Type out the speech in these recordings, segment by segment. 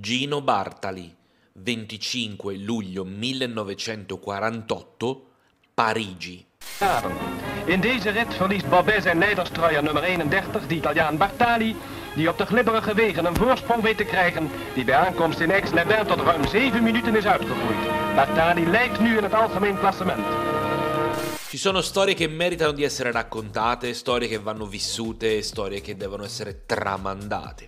Gino Bartali, 25 luglio 1948, Parigi. In deze rit verliest Babet zijn leiderstruier nummer 31, de Italiaan Bartali, die op de glibberige wegen een voorsprong weet te krijgen, die bij aankomst in Aix-les-Bains tot ruim 7 minuten is uitgegroeid. Bartali leidt nu in het algemeen klassement. Ci sono storie che meritano di essere raccontate, storie che vanno vissute, storie che devono essere tramandate.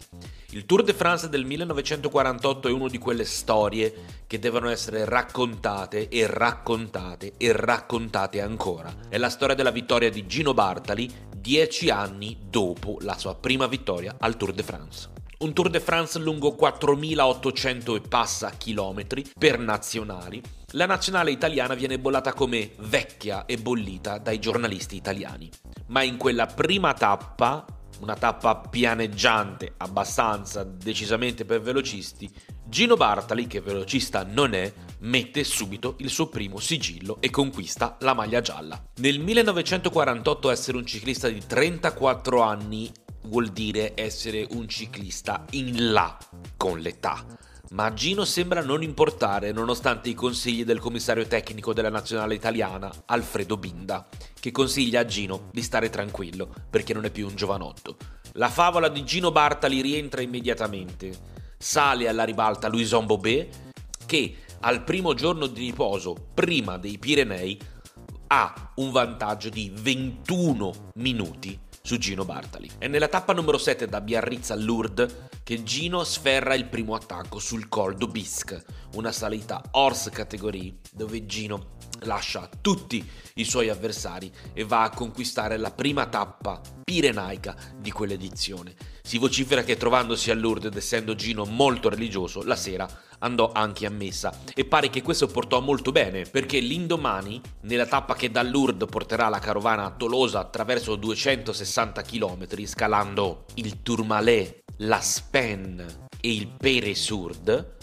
Il Tour de France del 1948 è una di quelle storie che devono essere raccontate e raccontate e raccontate ancora. È la storia della vittoria di Gino Bartali dieci anni dopo la sua prima vittoria al Tour de France. Un Tour de France lungo 4.800 e passa chilometri per nazionali. La nazionale italiana viene bollata come vecchia e bollita dai giornalisti italiani. Ma in quella prima tappa, una tappa pianeggiante, abbastanza decisamente per velocisti, Gino Bartali, che velocista non è, mette subito il suo primo sigillo e conquista la maglia gialla. Nel 1948 essere un ciclista di 34 anni vuol dire essere un ciclista in là con l'età. Ma Gino sembra non importare nonostante i consigli del commissario tecnico della nazionale italiana, Alfredo Binda, che consiglia a Gino di stare tranquillo perché non è più un giovanotto. La favola di Gino Bartali rientra immediatamente. Sale alla ribalta Louison Bobet che al primo giorno di riposo prima dei Pirenei ha un vantaggio di 21 minuti su Gino Bartali. È nella tappa numero 7 da Biarritz a Lourdes che Gino sferra il primo attacco sul Col d'Aubisque, una salita horse category dove Gino lascia tutti i suoi avversari e va a conquistare la prima tappa pirenaica di quell'edizione. Si vocifera che trovandosi a Lourdes ed essendo Gino molto religioso, la sera andò anche a messa e pare che questo portò molto bene perché l'indomani, nella tappa che da Lourdes porterà la carovana a Tolosa attraverso 260 km scalando il Tourmalet, la Spen e il Pere-Sourde,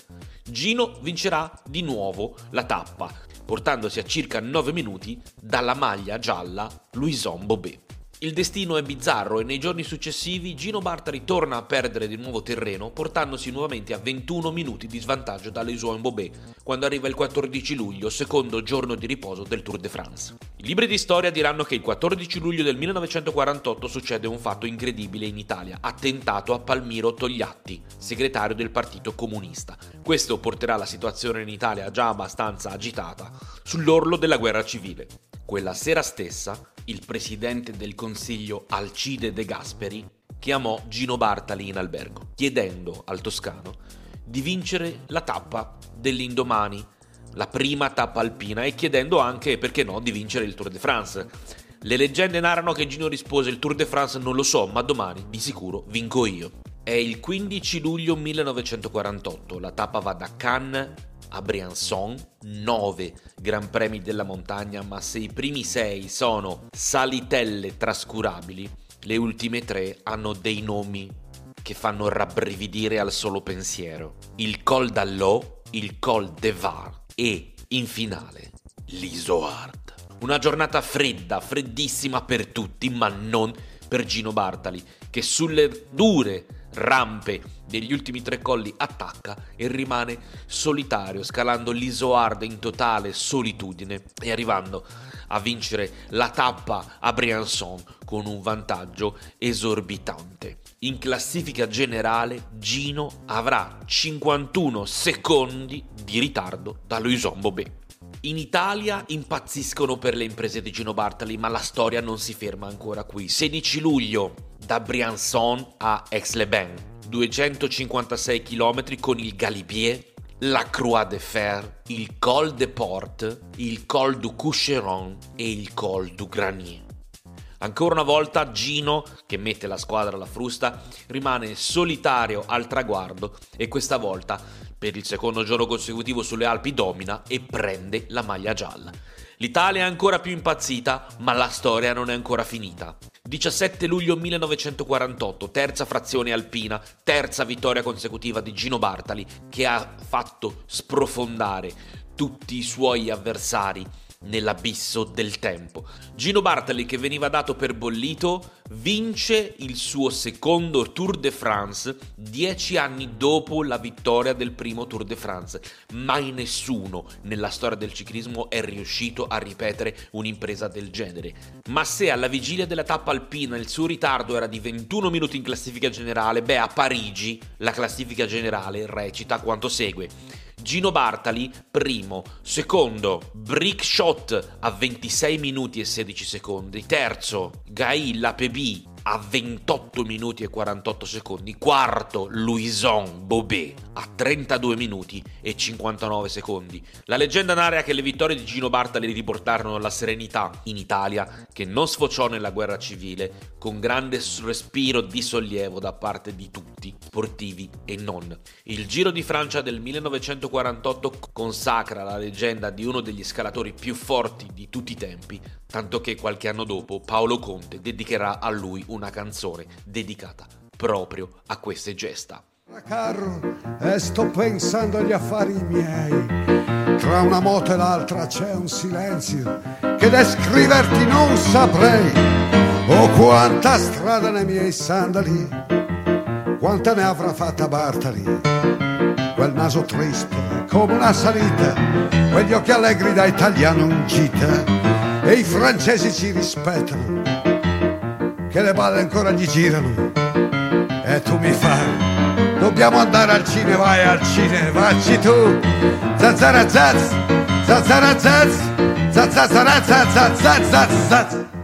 Gino vincerà di nuovo la tappa, portandosi a circa 9 minuti dalla maglia gialla Louison Bobet. Il destino è bizzarro e nei giorni successivi Gino Bartali torna a perdere di nuovo terreno portandosi nuovamente a 21 minuti di svantaggio dalle Louison Bobet quando arriva il 14 luglio, secondo giorno di riposo del Tour de France. I libri di storia diranno che il 14 luglio del 1948 succede un fatto incredibile in Italia, attentato a Palmiro Togliatti, segretario del Partito Comunista. Questo porterà la situazione in Italia già abbastanza agitata sull'orlo della guerra civile. Quella sera stessa il presidente del consiglio Alcide De Gasperi chiamò Gino Bartali in albergo, chiedendo al toscano di vincere la tappa dell'indomani, la prima tappa alpina, e chiedendo anche, perché no, di vincere il Tour de France. Le leggende narrano che Gino rispose il Tour de France non lo so, ma domani di sicuro vinco io. È il 15 luglio 1948, la tappa va da Cannes a Briançon, 9 Gran Premi della montagna, ma se i primi 6 sono salitelle trascurabili, le ultime 3 hanno dei nomi che fanno rabbrividire al solo pensiero. Il Col d'Allò, il Col de Var e, in finale, l'Isoard. Una giornata fredda, freddissima per tutti, ma non per Gino Bartali, che sulle dure rampe degli ultimi tre colli attacca e rimane solitario, scalando l'Isoard in totale solitudine e arrivando a vincere la tappa a Briançon con un vantaggio esorbitante. In classifica generale Gino avrà 51 secondi di ritardo da Louison Bobet. In Italia impazziscono per le imprese di Gino Bartali, ma la storia non si ferma ancora qui. 16 luglio da Briançon a Aix-les-Bains, 256 km con il Galibier, la Croix de Fer, il Col de Porte, il Col du Coucheron e il Col du Granier. Ancora una volta Gino, che mette la squadra alla frusta, rimane solitario al traguardo e questa volta, per il secondo giorno consecutivo sulle Alpi, domina e prende la maglia gialla. L'Italia è ancora più impazzita, ma la storia non è ancora finita. 17 luglio 1948, terza frazione alpina, terza vittoria consecutiva di Gino Bartali, che ha fatto sprofondare tutti i suoi avversari nell'abisso del tempo. Gino Bartali, che veniva dato per bollito, vince il suo secondo Tour de France dieci anni dopo la vittoria del primo Tour de France. Mai nessuno nella storia del ciclismo è riuscito a ripetere un'impresa del genere. Ma se alla vigilia della tappa alpina il suo ritardo era di 21 minuti in classifica generale, beh a Parigi la classifica generale recita quanto segue. Gino Bartali, primo. Secondo, Brick Shot a 26 minuti e 16 secondi. Terzo, Gail Lapebi a 28 minuti e 48 secondi. Quarto, Louison Bobet a 32 minuti e 59 secondi. La leggenda narea che le vittorie di Gino Bartali riportarono la serenità in Italia, che non sfociò nella guerra civile, con grande respiro di sollievo da parte di tutti, sportivi e non. Il Giro di Francia del 1948 consacra la leggenda di uno degli scalatori più forti di tutti i tempi, tanto che qualche anno dopo Paolo Conte dedicherà a lui una canzone dedicata proprio a queste gesta. Carro, e sto pensando agli affari miei. Tra una moto e l'altra c'è un silenzio che descriverti non saprei. Oh, quanta strada nei miei sandali, quanta ne avrà fatta Bartali. Quel naso triste come una salita, quegli occhi allegri da italiano in gita e i francesi ci rispettano, che le balle ancora gli girano e tu mi fai, dobbiamo andare al cinema, vai al cinema, vacci tu, zazzara zazz, zazzara zazz, zazzazzara zazz, zazz, zazz, zazz.